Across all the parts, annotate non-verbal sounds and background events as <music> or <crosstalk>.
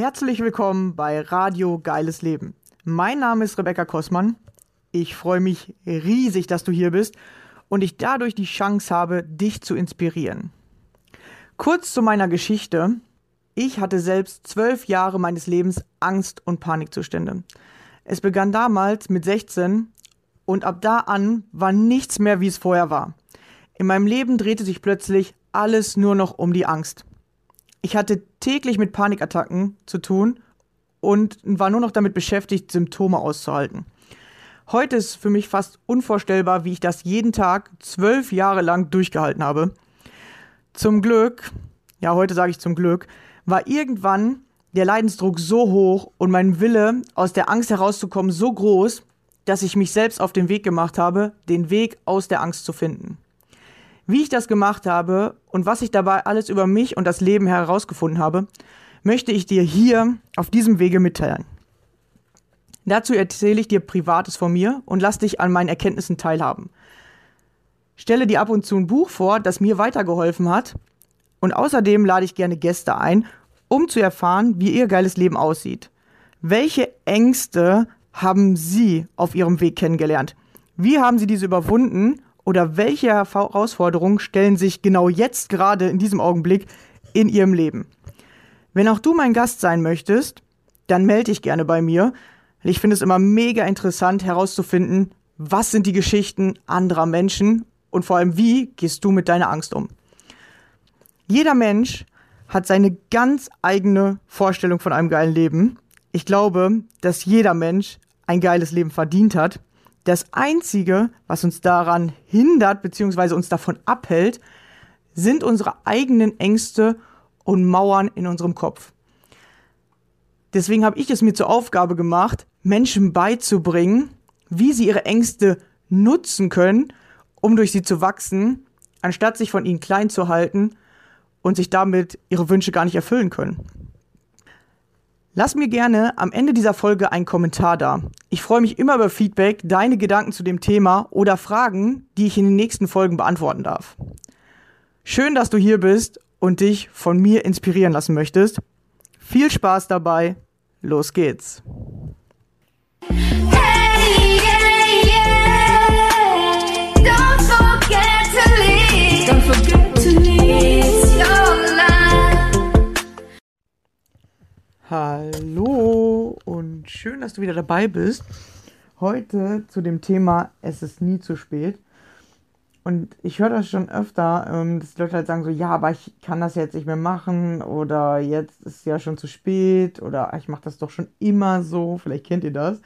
Herzlich willkommen bei Radio Geiles Leben. Mein Name ist Rebecca Kossmann. Ich freue mich riesig, dass du hier bist und ich dadurch die Chance habe, dich zu inspirieren. Kurz zu meiner Geschichte. Ich hatte selbst zwölf Jahre meines Lebens Angst- und Panikzustände. Es begann damals mit 16 und ab da an war nichts mehr, wie es vorher war. In meinem Leben drehte sich plötzlich alles nur noch um die Angst. Ich hatte täglich mit Panikattacken zu tun und war nur noch damit beschäftigt, Symptome auszuhalten. Heute ist für mich fast unvorstellbar, wie ich das jeden Tag zwölf Jahre lang durchgehalten habe. Zum Glück, ja, heute sage ich zum Glück, war irgendwann der Leidensdruck so hoch und mein Wille, aus der Angst herauszukommen, so groß, dass ich mich selbst auf den Weg gemacht habe, den Weg aus der Angst zu finden. Wie ich das gemacht habe und was ich dabei alles über mich und das Leben herausgefunden habe, möchte ich dir hier auf diesem Wege mitteilen. Dazu erzähle ich dir Privates von mir und lass dich an meinen Erkenntnissen teilhaben. Stelle dir ab und zu ein Buch vor, das mir weitergeholfen hat und außerdem lade ich gerne Gäste ein, um zu erfahren, wie ihr geiles Leben aussieht. Welche Ängste haben Sie auf Ihrem Weg kennengelernt? Wie haben Sie diese überwunden oder welche Herausforderungen stellen sich genau jetzt gerade in diesem Augenblick in Ihrem Leben? Wenn auch du mein Gast sein möchtest, dann melde dich gerne bei mir. Ich finde es immer mega interessant herauszufinden, was sind die Geschichten anderer Menschen und vor allem, wie gehst du mit deiner Angst um? Jeder Mensch hat seine ganz eigene Vorstellung von einem geilen Leben. Ich glaube, dass jeder Mensch ein geiles Leben verdient hat. Das Einzige, was uns daran hindert bzw. uns davon abhält, sind unsere eigenen Ängste und Mauern in unserem Kopf. Deswegen habe ich es mir zur Aufgabe gemacht, Menschen beizubringen, wie sie ihre Ängste nutzen können, um durch sie zu wachsen, anstatt sich von ihnen klein zu halten und sich damit ihre Wünsche gar nicht erfüllen können. Lass mir gerne am Ende dieser Folge einen Kommentar da. Ich freue mich immer über Feedback, deine Gedanken zu dem Thema oder Fragen, die ich in den nächsten Folgen beantworten darf. Schön, dass du hier bist und dich von mir inspirieren lassen möchtest. Viel Spaß dabei. Los geht's. Hey, yeah, yeah. Hallo und schön, dass du wieder dabei bist. Heute zu dem Thema Es ist nie zu spät. Und ich höre das schon öfter, ähm, dass die Leute halt sagen so, ja, aber ich kann das jetzt nicht mehr machen oder jetzt ist ja schon zu spät oder ich mache das doch schon immer so. Vielleicht kennt ihr das.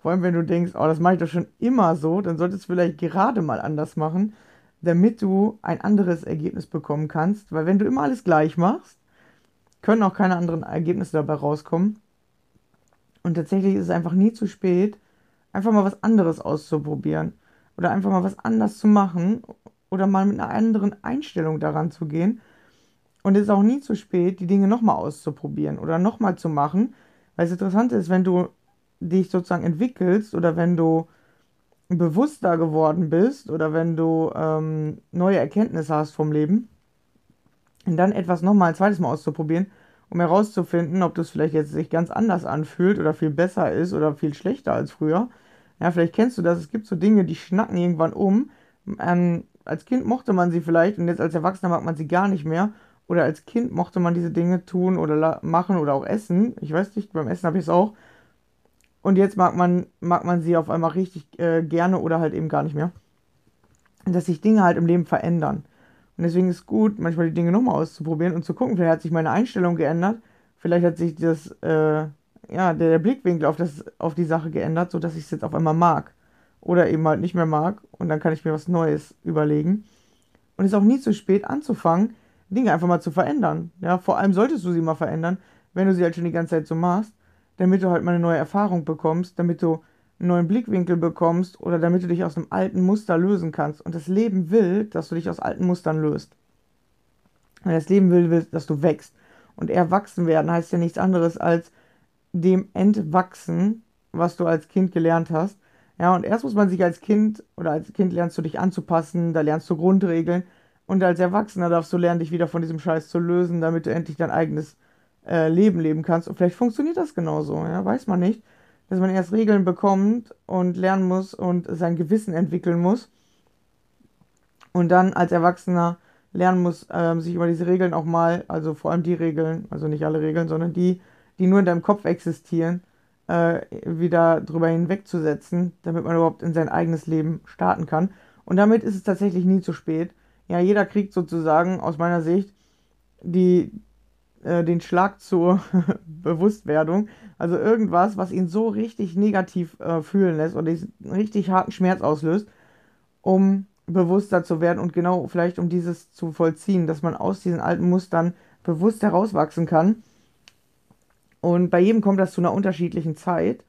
Vor allem, wenn du denkst, oh, das mache ich doch schon immer so, dann solltest du vielleicht gerade mal anders machen, damit du ein anderes Ergebnis bekommen kannst. Weil wenn du immer alles gleich machst, können auch keine anderen Ergebnisse dabei rauskommen. Und tatsächlich ist es einfach nie zu spät, einfach mal was anderes auszuprobieren oder einfach mal was anders zu machen oder mal mit einer anderen Einstellung daran zu gehen. Und es ist auch nie zu spät, die Dinge nochmal auszuprobieren oder nochmal zu machen. Weil es interessant ist, wenn du dich sozusagen entwickelst oder wenn du bewusster geworden bist oder wenn du ähm, neue Erkenntnisse hast vom Leben, und dann etwas nochmal ein zweites Mal auszuprobieren, um herauszufinden, ob das vielleicht jetzt sich ganz anders anfühlt oder viel besser ist oder viel schlechter als früher ja, vielleicht kennst du das. Es gibt so Dinge, die schnacken irgendwann um. Ähm, als Kind mochte man sie vielleicht und jetzt als Erwachsener mag man sie gar nicht mehr. Oder als Kind mochte man diese Dinge tun oder machen oder auch essen. Ich weiß nicht, beim Essen habe ich es auch. Und jetzt mag man, mag man sie auf einmal richtig äh, gerne oder halt eben gar nicht mehr. Dass sich Dinge halt im Leben verändern. Und deswegen ist es gut, manchmal die Dinge nochmal auszuprobieren und zu gucken, vielleicht hat sich meine Einstellung geändert. Vielleicht hat sich das, äh, ja, der, Blickwinkel auf, das, auf die Sache geändert, sodass ich es jetzt auf einmal mag. Oder eben halt nicht mehr mag. Und dann kann ich mir was Neues überlegen. Und es ist auch nie zu spät anzufangen, Dinge einfach mal zu verändern. Ja, vor allem solltest du sie mal verändern, wenn du sie halt schon die ganze Zeit so machst, damit du halt mal eine neue Erfahrung bekommst, damit du neuen Blickwinkel bekommst oder damit du dich aus einem alten Muster lösen kannst. Und das Leben will, dass du dich aus alten Mustern löst. Weil das Leben will, will, dass du wächst. Und erwachsen werden heißt ja nichts anderes als, dem entwachsen, was du als Kind gelernt hast. Ja, und erst muss man sich als Kind oder als Kind lernst du dich anzupassen, da lernst du Grundregeln und als Erwachsener darfst du lernen, dich wieder von diesem Scheiß zu lösen, damit du endlich dein eigenes äh, Leben leben kannst. Und vielleicht funktioniert das genauso, ja, weiß man nicht. Dass man erst Regeln bekommt und lernen muss und sein Gewissen entwickeln muss. Und dann als Erwachsener lernen muss, äh, sich über diese Regeln auch mal, also vor allem die Regeln, also nicht alle Regeln, sondern die, die nur in deinem Kopf existieren, äh, wieder drüber hinwegzusetzen, damit man überhaupt in sein eigenes Leben starten kann. Und damit ist es tatsächlich nie zu spät. Ja, jeder kriegt sozusagen aus meiner Sicht die, äh, den Schlag zur <laughs> Bewusstwerdung. Also irgendwas, was ihn so richtig negativ äh, fühlen lässt oder diesen richtig harten Schmerz auslöst, um bewusster zu werden und genau vielleicht um dieses zu vollziehen, dass man aus diesen alten Mustern bewusst herauswachsen kann. Und bei jedem kommt das zu einer unterschiedlichen Zeit.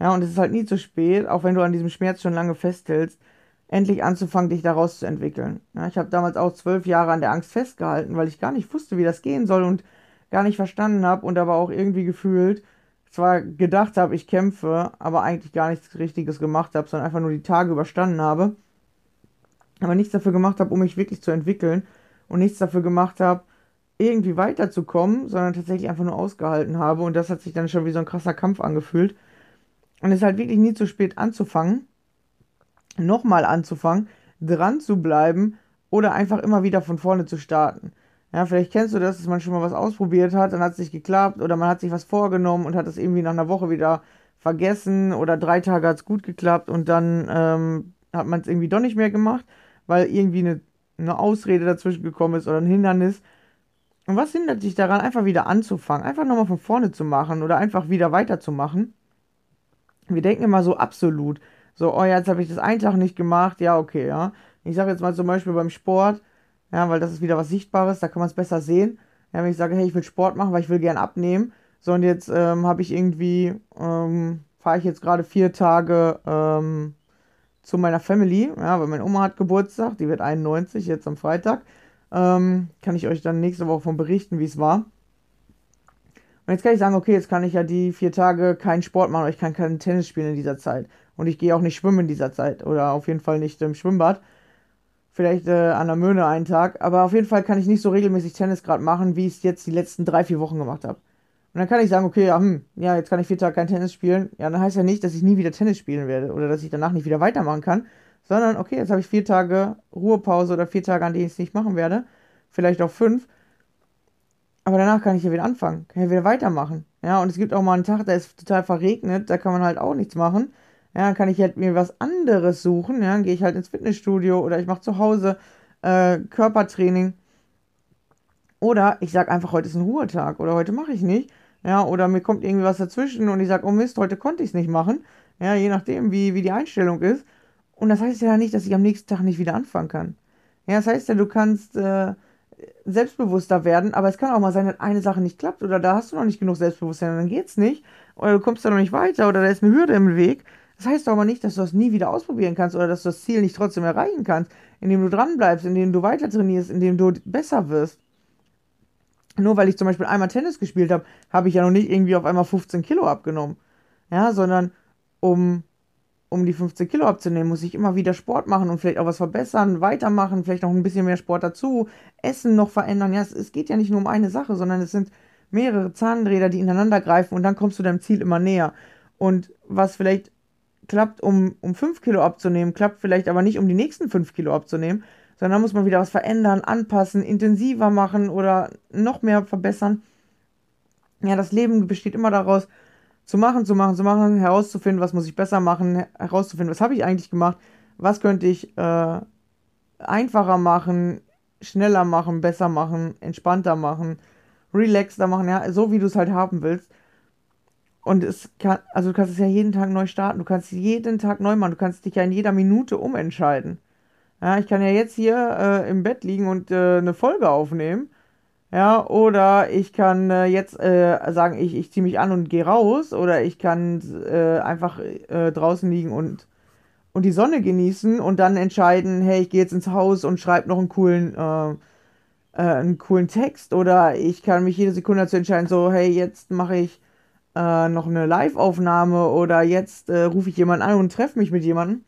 Ja, und es ist halt nie zu spät, auch wenn du an diesem Schmerz schon lange festhältst, endlich anzufangen, dich daraus zu entwickeln. Ja, ich habe damals auch zwölf Jahre an der Angst festgehalten, weil ich gar nicht wusste, wie das gehen soll und gar nicht verstanden habe und aber auch irgendwie gefühlt zwar gedacht habe, ich kämpfe, aber eigentlich gar nichts Richtiges gemacht habe, sondern einfach nur die Tage überstanden habe aber nichts dafür gemacht habe, um mich wirklich zu entwickeln und nichts dafür gemacht habe, irgendwie weiterzukommen, sondern tatsächlich einfach nur ausgehalten habe und das hat sich dann schon wie so ein krasser Kampf angefühlt. Und es ist halt wirklich nie zu spät anzufangen, nochmal anzufangen, dran zu bleiben oder einfach immer wieder von vorne zu starten. Ja, vielleicht kennst du das, dass man schon mal was ausprobiert hat, dann hat es nicht geklappt oder man hat sich was vorgenommen und hat es irgendwie nach einer Woche wieder vergessen oder drei Tage hat es gut geklappt und dann ähm, hat man es irgendwie doch nicht mehr gemacht weil irgendwie eine, eine Ausrede dazwischen gekommen ist oder ein Hindernis. Und was hindert dich daran, einfach wieder anzufangen, einfach nochmal von vorne zu machen oder einfach wieder weiterzumachen? Wir denken immer so absolut. So, oh ja, jetzt habe ich das einen Tag nicht gemacht, ja, okay, ja. Ich sage jetzt mal zum Beispiel beim Sport, ja, weil das ist wieder was Sichtbares, da kann man es besser sehen. Ja, wenn ich sage, hey, ich will Sport machen, weil ich will gern abnehmen. So, und jetzt ähm, habe ich irgendwie, ähm, fahre ich jetzt gerade vier Tage ähm, zu meiner Family, ja, weil meine Oma hat Geburtstag, die wird 91 jetzt am Freitag. Ähm, kann ich euch dann nächste Woche von berichten, wie es war. Und jetzt kann ich sagen, okay, jetzt kann ich ja die vier Tage keinen Sport machen, ich kann keinen Tennis spielen in dieser Zeit. Und ich gehe auch nicht schwimmen in dieser Zeit. Oder auf jeden Fall nicht im Schwimmbad. Vielleicht äh, an der Möhne einen Tag. Aber auf jeden Fall kann ich nicht so regelmäßig Tennis gerade machen, wie ich es jetzt die letzten drei, vier Wochen gemacht habe. Und dann kann ich sagen, okay, ja, hm, ja, jetzt kann ich vier Tage kein Tennis spielen. Ja, dann heißt ja nicht, dass ich nie wieder Tennis spielen werde oder dass ich danach nicht wieder weitermachen kann, sondern okay, jetzt habe ich vier Tage Ruhepause oder vier Tage, an denen ich es nicht machen werde. Vielleicht auch fünf. Aber danach kann ich ja wieder anfangen, kann ja wieder weitermachen. Ja, und es gibt auch mal einen Tag, der ist total verregnet, da kann man halt auch nichts machen. Ja, dann kann ich halt mir was anderes suchen. Ja, dann gehe ich halt ins Fitnessstudio oder ich mache zu Hause äh, Körpertraining. Oder ich sage einfach, heute ist ein Ruhetag oder heute mache ich nicht. Ja, oder mir kommt irgendwie was dazwischen und ich sage, oh Mist, heute konnte ich es nicht machen. Ja, je nachdem, wie, wie die Einstellung ist. Und das heißt ja nicht, dass ich am nächsten Tag nicht wieder anfangen kann. Ja, das heißt ja, du kannst äh, selbstbewusster werden, aber es kann auch mal sein, dass eine Sache nicht klappt oder da hast du noch nicht genug Selbstbewusstsein und dann geht's nicht. Oder du kommst da noch nicht weiter oder da ist eine Hürde im Weg. Das heißt aber nicht, dass du das nie wieder ausprobieren kannst oder dass du das Ziel nicht trotzdem erreichen kannst, indem du dranbleibst, indem du weiter trainierst, indem du besser wirst nur weil ich zum Beispiel einmal Tennis gespielt habe, habe ich ja noch nicht irgendwie auf einmal 15 Kilo abgenommen. Ja, sondern um, um die 15 Kilo abzunehmen, muss ich immer wieder Sport machen und vielleicht auch was verbessern, weitermachen, vielleicht noch ein bisschen mehr Sport dazu, Essen noch verändern. Ja, es, es geht ja nicht nur um eine Sache, sondern es sind mehrere Zahnräder, die ineinander greifen und dann kommst du deinem Ziel immer näher. Und was vielleicht klappt, um, um 5 Kilo abzunehmen, klappt vielleicht aber nicht, um die nächsten 5 Kilo abzunehmen, sondern da muss man wieder was verändern, anpassen, intensiver machen oder noch mehr verbessern. Ja, das Leben besteht immer daraus, zu machen, zu machen, zu machen, herauszufinden, was muss ich besser machen, herauszufinden, was habe ich eigentlich gemacht, was könnte ich äh, einfacher machen, schneller machen, besser machen, entspannter machen, relaxter machen, ja, so wie du es halt haben willst. Und es kann, also du kannst es ja jeden Tag neu starten, du kannst jeden Tag neu machen, du kannst dich ja in jeder Minute umentscheiden. Ja, ich kann ja jetzt hier äh, im Bett liegen und äh, eine Folge aufnehmen. Ja, oder ich kann äh, jetzt äh, sagen, ich, ich ziehe mich an und gehe raus. Oder ich kann äh, einfach äh, draußen liegen und, und die Sonne genießen und dann entscheiden, hey, ich gehe jetzt ins Haus und schreibe noch einen coolen, einen coolen Text. Oder ich kann mich jede Sekunde dazu entscheiden, so, hey, jetzt mache ich noch eine Live-Aufnahme oder jetzt rufe ich jemanden an und treffe mich mit jemandem.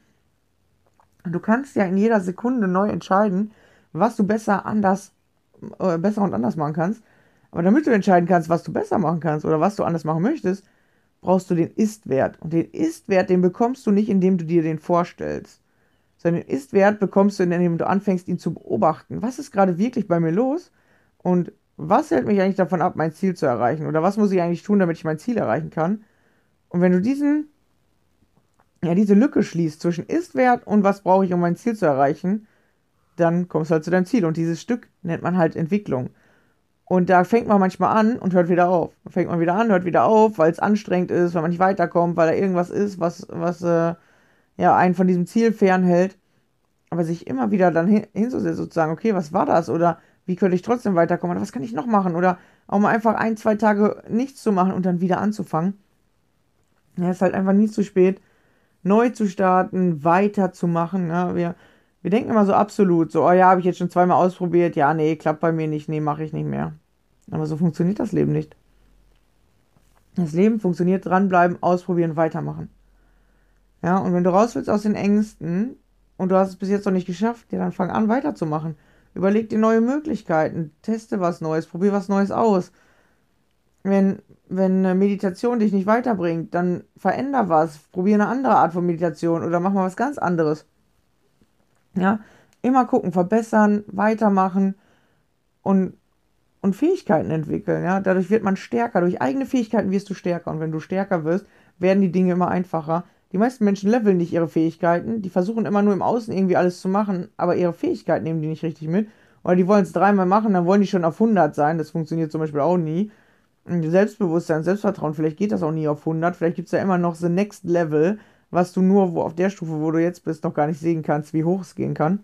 Du kannst ja in jeder Sekunde neu entscheiden, was du besser anders, äh, besser und anders machen kannst. Aber damit du entscheiden kannst, was du besser machen kannst oder was du anders machen möchtest, brauchst du den Ist-Wert. Und den Ist-Wert, den bekommst du nicht, indem du dir den vorstellst. Sondern den Ist-Wert bekommst du, indem du anfängst, ihn zu beobachten. Was ist gerade wirklich bei mir los? Und was hält mich eigentlich davon ab, mein Ziel zu erreichen? Oder was muss ich eigentlich tun, damit ich mein Ziel erreichen kann? Und wenn du diesen, ja, diese Lücke schließt zwischen Ist-Wert und was brauche ich, um mein Ziel zu erreichen, dann kommst du halt zu deinem Ziel. Und dieses Stück nennt man halt Entwicklung. Und da fängt man manchmal an und hört wieder auf. Fängt man wieder an, hört wieder auf, weil es anstrengend ist, weil man nicht weiterkommt, weil da irgendwas ist, was, was äh, ja, einen von diesem Ziel fernhält. Aber sich immer wieder dann hin, hinzusetzen, sozusagen, okay, was war das? Oder wie könnte ich trotzdem weiterkommen? Oder was kann ich noch machen? Oder auch mal einfach ein, zwei Tage nichts zu machen und dann wieder anzufangen. Ja, ist halt einfach nie zu spät, neu zu starten, weiterzumachen. Ja, wir wir denken immer so absolut, so, oh ja, habe ich jetzt schon zweimal ausprobiert, ja, nee, klappt bei mir nicht, nee, mache ich nicht mehr. Aber so funktioniert das Leben nicht. Das Leben funktioniert dranbleiben, ausprobieren, weitermachen. Ja, und wenn du raus willst aus den Ängsten und du hast es bis jetzt noch nicht geschafft, ja, dann fang an weiterzumachen. Überleg dir neue Möglichkeiten, teste was Neues, probier was Neues aus. Wenn, wenn Meditation dich nicht weiterbringt, dann veränder was, probier eine andere Art von Meditation oder mach mal was ganz anderes. Ja, immer gucken, verbessern, weitermachen und, und Fähigkeiten entwickeln. Ja, dadurch wird man stärker. Durch eigene Fähigkeiten wirst du stärker. Und wenn du stärker wirst, werden die Dinge immer einfacher. Die meisten Menschen leveln nicht ihre Fähigkeiten. Die versuchen immer nur im Außen irgendwie alles zu machen, aber ihre Fähigkeiten nehmen die nicht richtig mit. Oder die wollen es dreimal machen, dann wollen die schon auf 100 sein. Das funktioniert zum Beispiel auch nie. Selbstbewusstsein, Selbstvertrauen, vielleicht geht das auch nie auf 100. Vielleicht gibt es ja immer noch the next level was du nur wo, auf der Stufe, wo du jetzt bist, noch gar nicht sehen kannst, wie hoch es gehen kann.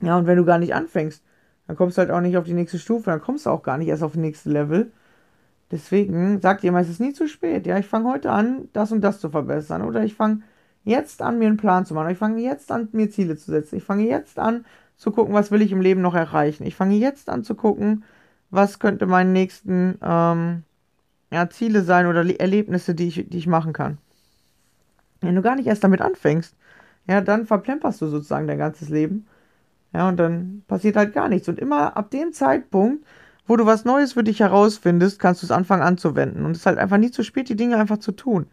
Ja, und wenn du gar nicht anfängst, dann kommst du halt auch nicht auf die nächste Stufe, dann kommst du auch gar nicht erst auf das nächste Level. Deswegen sagt ihr es ist nie zu spät. Ja, ich fange heute an, das und das zu verbessern. Oder ich fange jetzt an, mir einen Plan zu machen. Ich fange jetzt an, mir Ziele zu setzen. Ich fange jetzt an, zu gucken, was will ich im Leben noch erreichen. Ich fange jetzt an zu gucken, was könnte meine nächsten ähm, ja, Ziele sein oder Erlebnisse, die ich, die ich machen kann. Wenn du gar nicht erst damit anfängst, ja, dann verplemperst du sozusagen dein ganzes Leben. Ja, und dann passiert halt gar nichts. Und immer ab dem Zeitpunkt, wo du was Neues für dich herausfindest, kannst du es anfangen anzuwenden. Und es ist halt einfach nie zu spät, die Dinge einfach zu tun.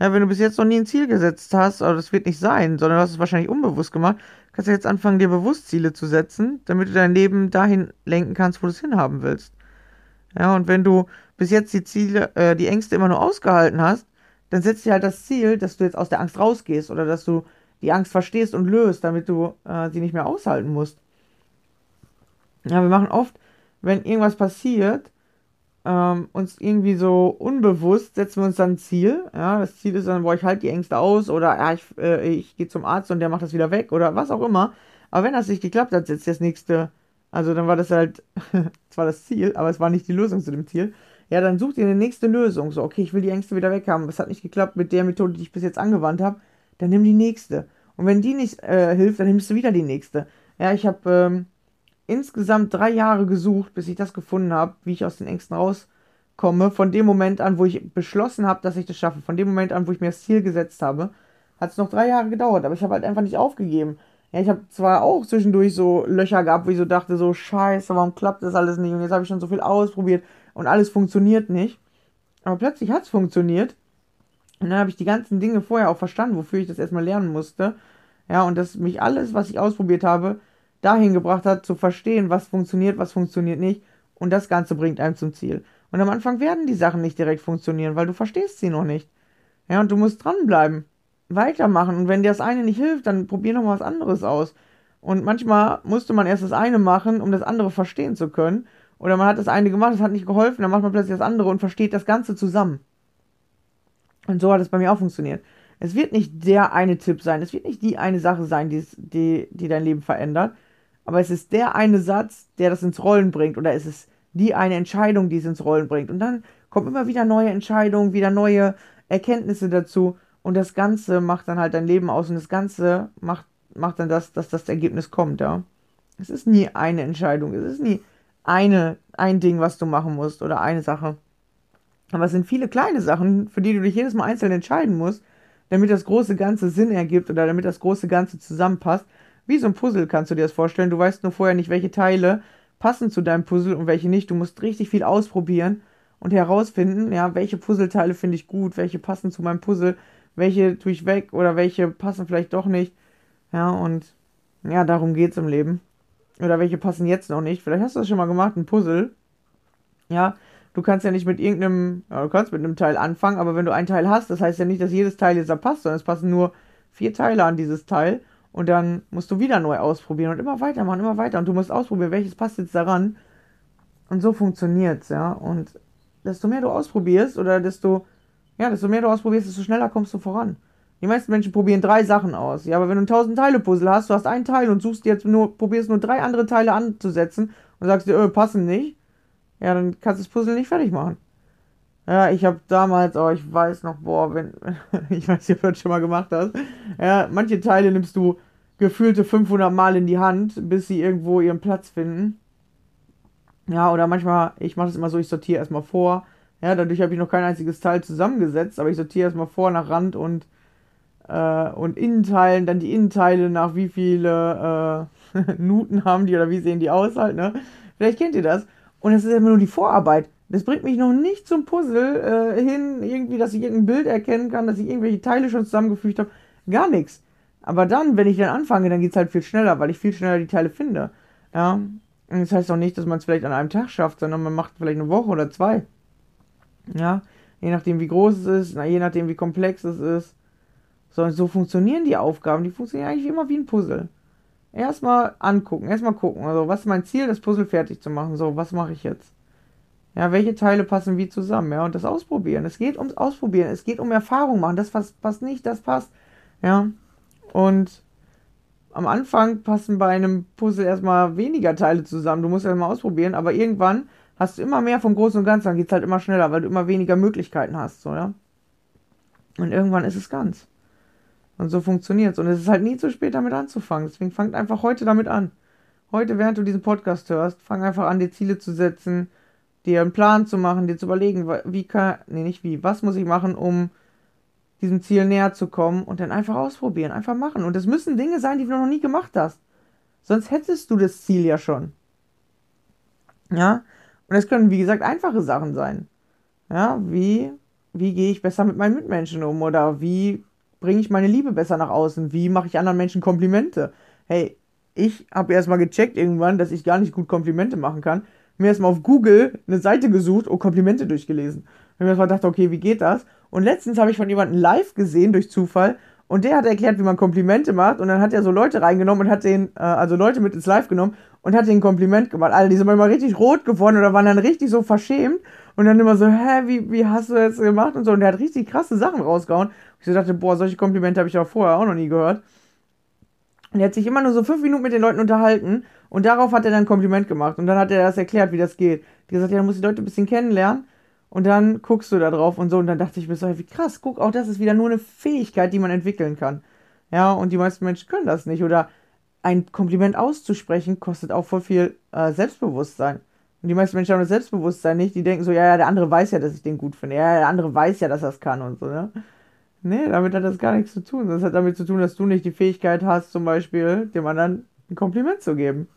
Ja, wenn du bis jetzt noch nie ein Ziel gesetzt hast, aber das wird nicht sein, sondern du hast es wahrscheinlich unbewusst gemacht, kannst du jetzt anfangen, dir bewusst Ziele zu setzen, damit du dein Leben dahin lenken kannst, wo du es hinhaben willst. Ja, und wenn du bis jetzt die Ziele, äh, die Ängste immer nur ausgehalten hast, dann setzt dir halt das Ziel, dass du jetzt aus der Angst rausgehst oder dass du die Angst verstehst und löst, damit du äh, sie nicht mehr aushalten musst. Ja, wir machen oft, wenn irgendwas passiert, ähm, uns irgendwie so unbewusst setzen wir uns dann ein Ziel. Ja, das Ziel ist dann, boah, ich halte die Ängste aus oder ja, ich, äh, ich gehe zum Arzt und der macht das wieder weg oder was auch immer. Aber wenn das nicht geklappt hat, setzt das nächste, also dann war das halt <laughs> zwar das Ziel, aber es war nicht die Lösung zu dem Ziel. Ja, dann such dir eine nächste Lösung. So, okay, ich will die Ängste wieder weghaben. Es hat nicht geklappt mit der Methode, die ich bis jetzt angewandt habe. Dann nimm die nächste. Und wenn die nicht äh, hilft, dann nimmst du wieder die nächste. Ja, ich habe ähm, insgesamt drei Jahre gesucht, bis ich das gefunden habe, wie ich aus den Ängsten rauskomme. Von dem Moment an, wo ich beschlossen habe, dass ich das schaffe, von dem Moment an, wo ich mir das Ziel gesetzt habe, hat es noch drei Jahre gedauert. Aber ich habe halt einfach nicht aufgegeben. Ja, ich habe zwar auch zwischendurch so Löcher gehabt, wo ich so dachte, so scheiße, warum klappt das alles nicht? Und jetzt habe ich schon so viel ausprobiert und alles funktioniert nicht. Aber plötzlich hat es funktioniert. Und dann habe ich die ganzen Dinge vorher auch verstanden, wofür ich das erstmal lernen musste. Ja, und dass mich alles, was ich ausprobiert habe, dahin gebracht hat, zu verstehen, was funktioniert, was funktioniert nicht. Und das Ganze bringt einem zum Ziel. Und am Anfang werden die Sachen nicht direkt funktionieren, weil du verstehst sie noch nicht. Ja, und du musst dranbleiben. Weitermachen. Und wenn dir das eine nicht hilft, dann probier noch mal was anderes aus. Und manchmal musste man erst das eine machen, um das andere verstehen zu können. Oder man hat das eine gemacht, das hat nicht geholfen, dann macht man plötzlich das andere und versteht das Ganze zusammen. Und so hat es bei mir auch funktioniert. Es wird nicht der eine Tipp sein, es wird nicht die eine Sache sein, die, die dein Leben verändert, aber es ist der eine Satz, der das ins Rollen bringt, oder es ist die eine Entscheidung, die es ins Rollen bringt. Und dann kommen immer wieder neue Entscheidungen, wieder neue Erkenntnisse dazu, und das Ganze macht dann halt dein Leben aus, und das Ganze macht, macht dann das, dass das Ergebnis kommt, ja. Es ist nie eine Entscheidung, es ist nie eine, ein Ding, was du machen musst oder eine Sache. Aber es sind viele kleine Sachen, für die du dich jedes Mal einzeln entscheiden musst, damit das große Ganze Sinn ergibt oder damit das große Ganze zusammenpasst. Wie so ein Puzzle kannst du dir das vorstellen. Du weißt nur vorher nicht, welche Teile passen zu deinem Puzzle und welche nicht. Du musst richtig viel ausprobieren und herausfinden, ja, welche Puzzleteile finde ich gut, welche passen zu meinem Puzzle, welche tue ich weg oder welche passen vielleicht doch nicht. Ja, und ja, darum geht es im Leben. Oder welche passen jetzt noch nicht. Vielleicht hast du das schon mal gemacht, ein Puzzle. Ja, du kannst ja nicht mit irgendeinem, ja, du kannst mit einem Teil anfangen, aber wenn du ein Teil hast, das heißt ja nicht, dass jedes Teil jetzt da passt, sondern es passen nur vier Teile an dieses Teil. Und dann musst du wieder neu ausprobieren und immer weitermachen, immer weiter. Und du musst ausprobieren, welches passt jetzt daran. Und so funktioniert's, ja. Und desto mehr du ausprobierst oder desto, ja, desto mehr du ausprobierst, desto schneller kommst du voran. Die meisten Menschen probieren drei Sachen aus. Ja, aber wenn du ein 1000 Teile Puzzle hast, du hast einen Teil und suchst jetzt nur, probierst nur drei andere Teile anzusetzen und sagst dir, öh, passen nicht, ja, dann kannst du das Puzzle nicht fertig machen. Ja, ich habe damals, oh, ich weiß noch, boah, wenn, <laughs> ich weiß nicht, ob du das schon mal gemacht hast. Ja, manche Teile nimmst du gefühlte 500 Mal in die Hand, bis sie irgendwo ihren Platz finden. Ja, oder manchmal, ich mache das immer so, ich sortiere erstmal vor. Ja, dadurch habe ich noch kein einziges Teil zusammengesetzt, aber ich sortiere erstmal vor nach Rand und, äh, und Innenteilen, dann die Innenteile nach wie viele äh, <laughs> Nuten haben die oder wie sehen die aus halt, ne? Vielleicht kennt ihr das. Und es ist immer nur die Vorarbeit. Das bringt mich noch nicht zum Puzzle äh, hin, irgendwie, dass ich irgendein Bild erkennen kann, dass ich irgendwelche Teile schon zusammengefügt habe. Gar nichts. Aber dann, wenn ich dann anfange, dann geht es halt viel schneller, weil ich viel schneller die Teile finde. Ja. Und das heißt auch nicht, dass man es vielleicht an einem Tag schafft, sondern man macht vielleicht eine Woche oder zwei. Ja. Je nachdem, wie groß es ist, na, je nachdem, wie komplex es ist. So, so funktionieren die Aufgaben. Die funktionieren eigentlich immer wie ein Puzzle. Erstmal angucken, erstmal gucken. Also, was ist mein Ziel, das Puzzle fertig zu machen? So, was mache ich jetzt? Ja, welche Teile passen wie zusammen? Ja, und das Ausprobieren. Es geht ums Ausprobieren. Es geht um Erfahrung machen. Das passt nicht, das passt. Ja. Und am Anfang passen bei einem Puzzle erstmal weniger Teile zusammen. Du musst erstmal ausprobieren, aber irgendwann hast du immer mehr vom Großen und Ganzen. Dann geht es halt immer schneller, weil du immer weniger Möglichkeiten hast, so, ja. Und irgendwann ist es ganz. Und so funktioniert es. Und es ist halt nie zu spät, damit anzufangen. Deswegen fangt einfach heute damit an. Heute, während du diesen Podcast hörst, fang einfach an, dir Ziele zu setzen, dir einen Plan zu machen, dir zu überlegen, wie kann, nee, nicht wie, was muss ich machen, um diesem Ziel näher zu kommen und dann einfach ausprobieren, einfach machen. Und es müssen Dinge sein, die du noch nie gemacht hast. Sonst hättest du das Ziel ja schon. Ja? Und es können, wie gesagt, einfache Sachen sein. Ja, wie, wie gehe ich besser mit meinen Mitmenschen um? Oder wie bringe ich meine Liebe besser nach außen? Wie mache ich anderen Menschen Komplimente? Hey, ich habe erstmal gecheckt irgendwann, dass ich gar nicht gut Komplimente machen kann. Mir erstmal auf Google eine Seite gesucht und Komplimente durchgelesen. Und mir erstmal gedacht, okay, wie geht das? Und letztens habe ich von jemandem live gesehen durch Zufall und der hat erklärt, wie man Komplimente macht. Und dann hat er so Leute reingenommen und hat den, äh, also Leute mit ins Live genommen und hat denen ein Kompliment gemacht. Alle, die sind immer richtig rot geworden oder waren dann richtig so verschämt. Und dann immer so, hä, wie, wie hast du das gemacht und so. Und der hat richtig krasse Sachen rausgehauen. Ich so dachte, boah, solche Komplimente habe ich auch vorher auch noch nie gehört. Und er hat sich immer nur so fünf Minuten mit den Leuten unterhalten. Und darauf hat er dann ein Kompliment gemacht. Und dann hat er das erklärt, wie das geht. Die gesagt, ja, du musst die Leute ein bisschen kennenlernen. Und dann guckst du da drauf und so. Und dann dachte ich mir so, wie krass, guck, auch das ist wieder nur eine Fähigkeit, die man entwickeln kann. Ja, und die meisten Menschen können das nicht. Oder ein Kompliment auszusprechen, kostet auch voll viel äh, Selbstbewusstsein. Und die meisten Menschen haben das Selbstbewusstsein nicht. Die denken so, ja, ja, der andere weiß ja, dass ich den gut finde. Ja, der andere weiß ja, dass er es kann und so, ne? Nee, damit hat das gar nichts zu tun. Das hat damit zu tun, dass du nicht die Fähigkeit hast, zum Beispiel dem anderen ein Kompliment zu geben.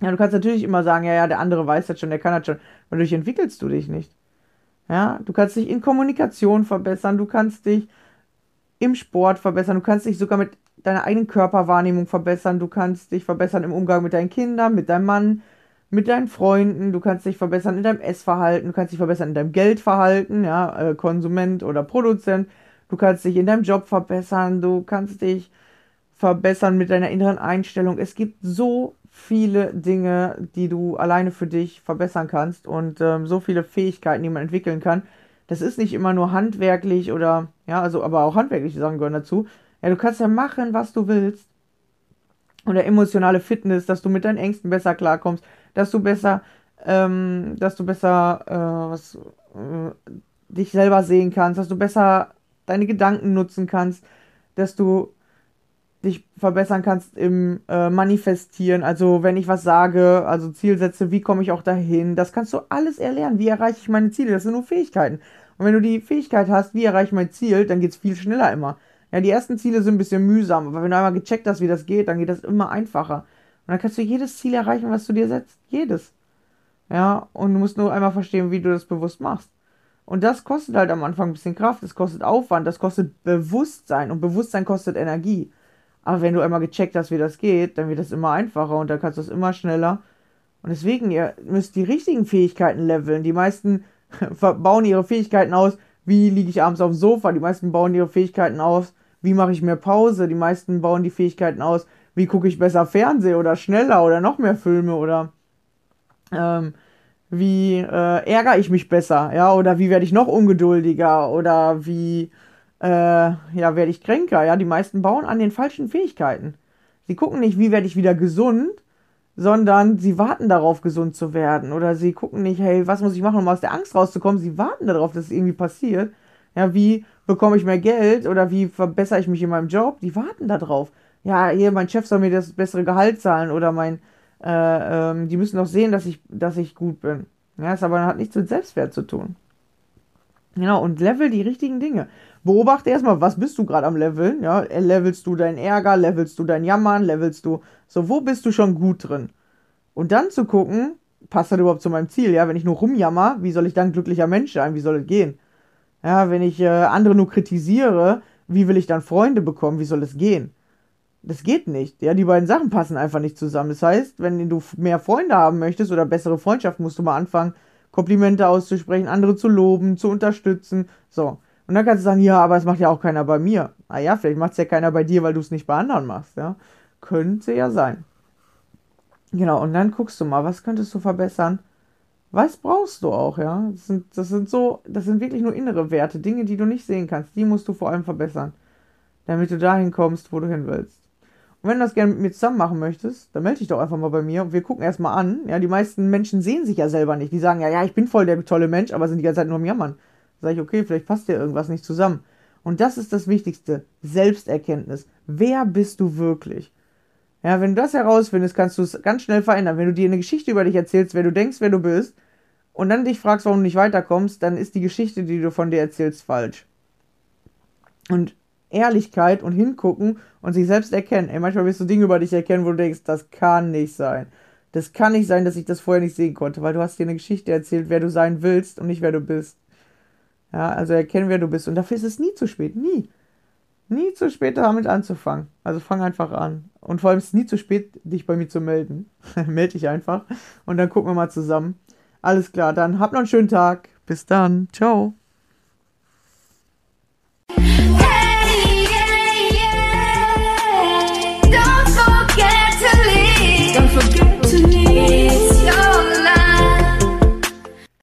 Ja, du kannst natürlich immer sagen, ja, ja, der andere weiß das schon, der kann das schon. Dadurch entwickelst du dich nicht. Ja, du kannst dich in Kommunikation verbessern, du kannst dich im Sport verbessern, du kannst dich sogar mit deiner eigenen Körperwahrnehmung verbessern, du kannst dich verbessern im Umgang mit deinen Kindern, mit deinem Mann, mit deinen Freunden, du kannst dich verbessern in deinem Essverhalten, du kannst dich verbessern in deinem Geldverhalten, ja, äh, Konsument oder Produzent, du kannst dich in deinem Job verbessern, du kannst dich verbessern mit deiner inneren Einstellung. Es gibt so viele Dinge, die du alleine für dich verbessern kannst und ähm, so viele Fähigkeiten, die man entwickeln kann. Das ist nicht immer nur handwerklich oder, ja, also, aber auch handwerkliche Sachen gehören dazu. Ja, du kannst ja machen, was du willst. Oder emotionale Fitness, dass du mit deinen Ängsten besser klarkommst, dass du besser, ähm, dass du besser, äh, was, äh, dich selber sehen kannst, dass du besser deine Gedanken nutzen kannst, dass du dich verbessern kannst im äh, Manifestieren. Also wenn ich was sage, also Zielsätze, wie komme ich auch dahin? Das kannst du alles erlernen. Wie erreiche ich meine Ziele? Das sind nur Fähigkeiten. Und wenn du die Fähigkeit hast, wie erreiche ich mein Ziel, dann geht es viel schneller immer. Ja, die ersten Ziele sind ein bisschen mühsam, aber wenn du einmal gecheckt hast, wie das geht, dann geht das immer einfacher. Und dann kannst du jedes Ziel erreichen, was du dir setzt. Jedes. Ja, und du musst nur einmal verstehen, wie du das bewusst machst. Und das kostet halt am Anfang ein bisschen Kraft, das kostet Aufwand, das kostet Bewusstsein und Bewusstsein kostet Energie. Aber wenn du einmal gecheckt hast, wie das geht, dann wird das immer einfacher und dann kannst du es immer schneller. Und deswegen, ihr müsst die richtigen Fähigkeiten leveln. Die meisten <laughs> bauen ihre Fähigkeiten aus, wie liege ich abends auf dem Sofa. Die meisten bauen ihre Fähigkeiten aus, wie mache ich mehr Pause. Die meisten bauen die Fähigkeiten aus, wie gucke ich besser Fernsehen oder schneller oder noch mehr Filme oder ähm, wie äh, ärgere ich mich besser, ja, oder wie werde ich noch ungeduldiger oder wie äh, ja, werde ich kränker, ja, die meisten bauen an den falschen Fähigkeiten. Sie gucken nicht, wie werde ich wieder gesund, sondern sie warten darauf, gesund zu werden. Oder sie gucken nicht, hey, was muss ich machen, um aus der Angst rauszukommen? Sie warten darauf, dass es irgendwie passiert. Ja, wie bekomme ich mehr Geld oder wie verbessere ich mich in meinem Job? Die warten darauf. Ja, hier, mein Chef soll mir das bessere Gehalt zahlen oder mein, äh, ähm, die müssen doch sehen, dass ich, dass ich gut bin. Ja, das aber hat nichts mit Selbstwert zu tun. Genau, und level die richtigen Dinge. Beobachte erstmal, was bist du gerade am Leveln? Ja, levelst du deinen Ärger, levelst du dein Jammern, levelst du, so, wo bist du schon gut drin? Und dann zu gucken, passt das überhaupt zu meinem Ziel? Ja, wenn ich nur rumjammer, wie soll ich dann glücklicher Mensch sein? Wie soll es gehen? Ja, wenn ich äh, andere nur kritisiere, wie will ich dann Freunde bekommen? Wie soll es gehen? Das geht nicht. Ja, die beiden Sachen passen einfach nicht zusammen. Das heißt, wenn du mehr Freunde haben möchtest oder bessere Freundschaft, musst du mal anfangen, Komplimente auszusprechen, andere zu loben, zu unterstützen. So. Und dann kannst du sagen, ja, aber es macht ja auch keiner bei mir. Ah ja, vielleicht macht es ja keiner bei dir, weil du es nicht bei anderen machst, ja. Könnte ja sein. Genau, und dann guckst du mal, was könntest du verbessern? Was brauchst du auch, ja? Das sind, das sind so, das sind wirklich nur innere Werte, Dinge, die du nicht sehen kannst. Die musst du vor allem verbessern, damit du dahin kommst, wo du hin willst. Und wenn du das gerne mit mir zusammen machen möchtest, dann melde dich doch einfach mal bei mir und wir gucken erstmal an. Ja, die meisten Menschen sehen sich ja selber nicht. Die sagen ja, ja, ich bin voll der tolle Mensch, aber sind die ganze Zeit nur am Jammern. Da sage ich, okay, vielleicht passt dir irgendwas nicht zusammen. Und das ist das Wichtigste. Selbsterkenntnis. Wer bist du wirklich? Ja, wenn du das herausfindest, kannst du es ganz schnell verändern. Wenn du dir eine Geschichte über dich erzählst, wer du denkst, wer du bist, und dann dich fragst, warum du nicht weiterkommst, dann ist die Geschichte, die du von dir erzählst, falsch. Und Ehrlichkeit und hingucken und sich selbst erkennen. Ey, manchmal wirst du Dinge über dich erkennen, wo du denkst, das kann nicht sein. Das kann nicht sein, dass ich das vorher nicht sehen konnte, weil du hast dir eine Geschichte erzählt, wer du sein willst und nicht wer du bist. Ja, also erkennen, wer du bist. Und dafür ist es nie zu spät. Nie. Nie zu spät, damit anzufangen. Also fang einfach an. Und vor allem ist es nie zu spät, dich bei mir zu melden. <laughs> Meld dich einfach. Und dann gucken wir mal zusammen. Alles klar, dann habt noch einen schönen Tag. Bis dann. Ciao. Don't forget.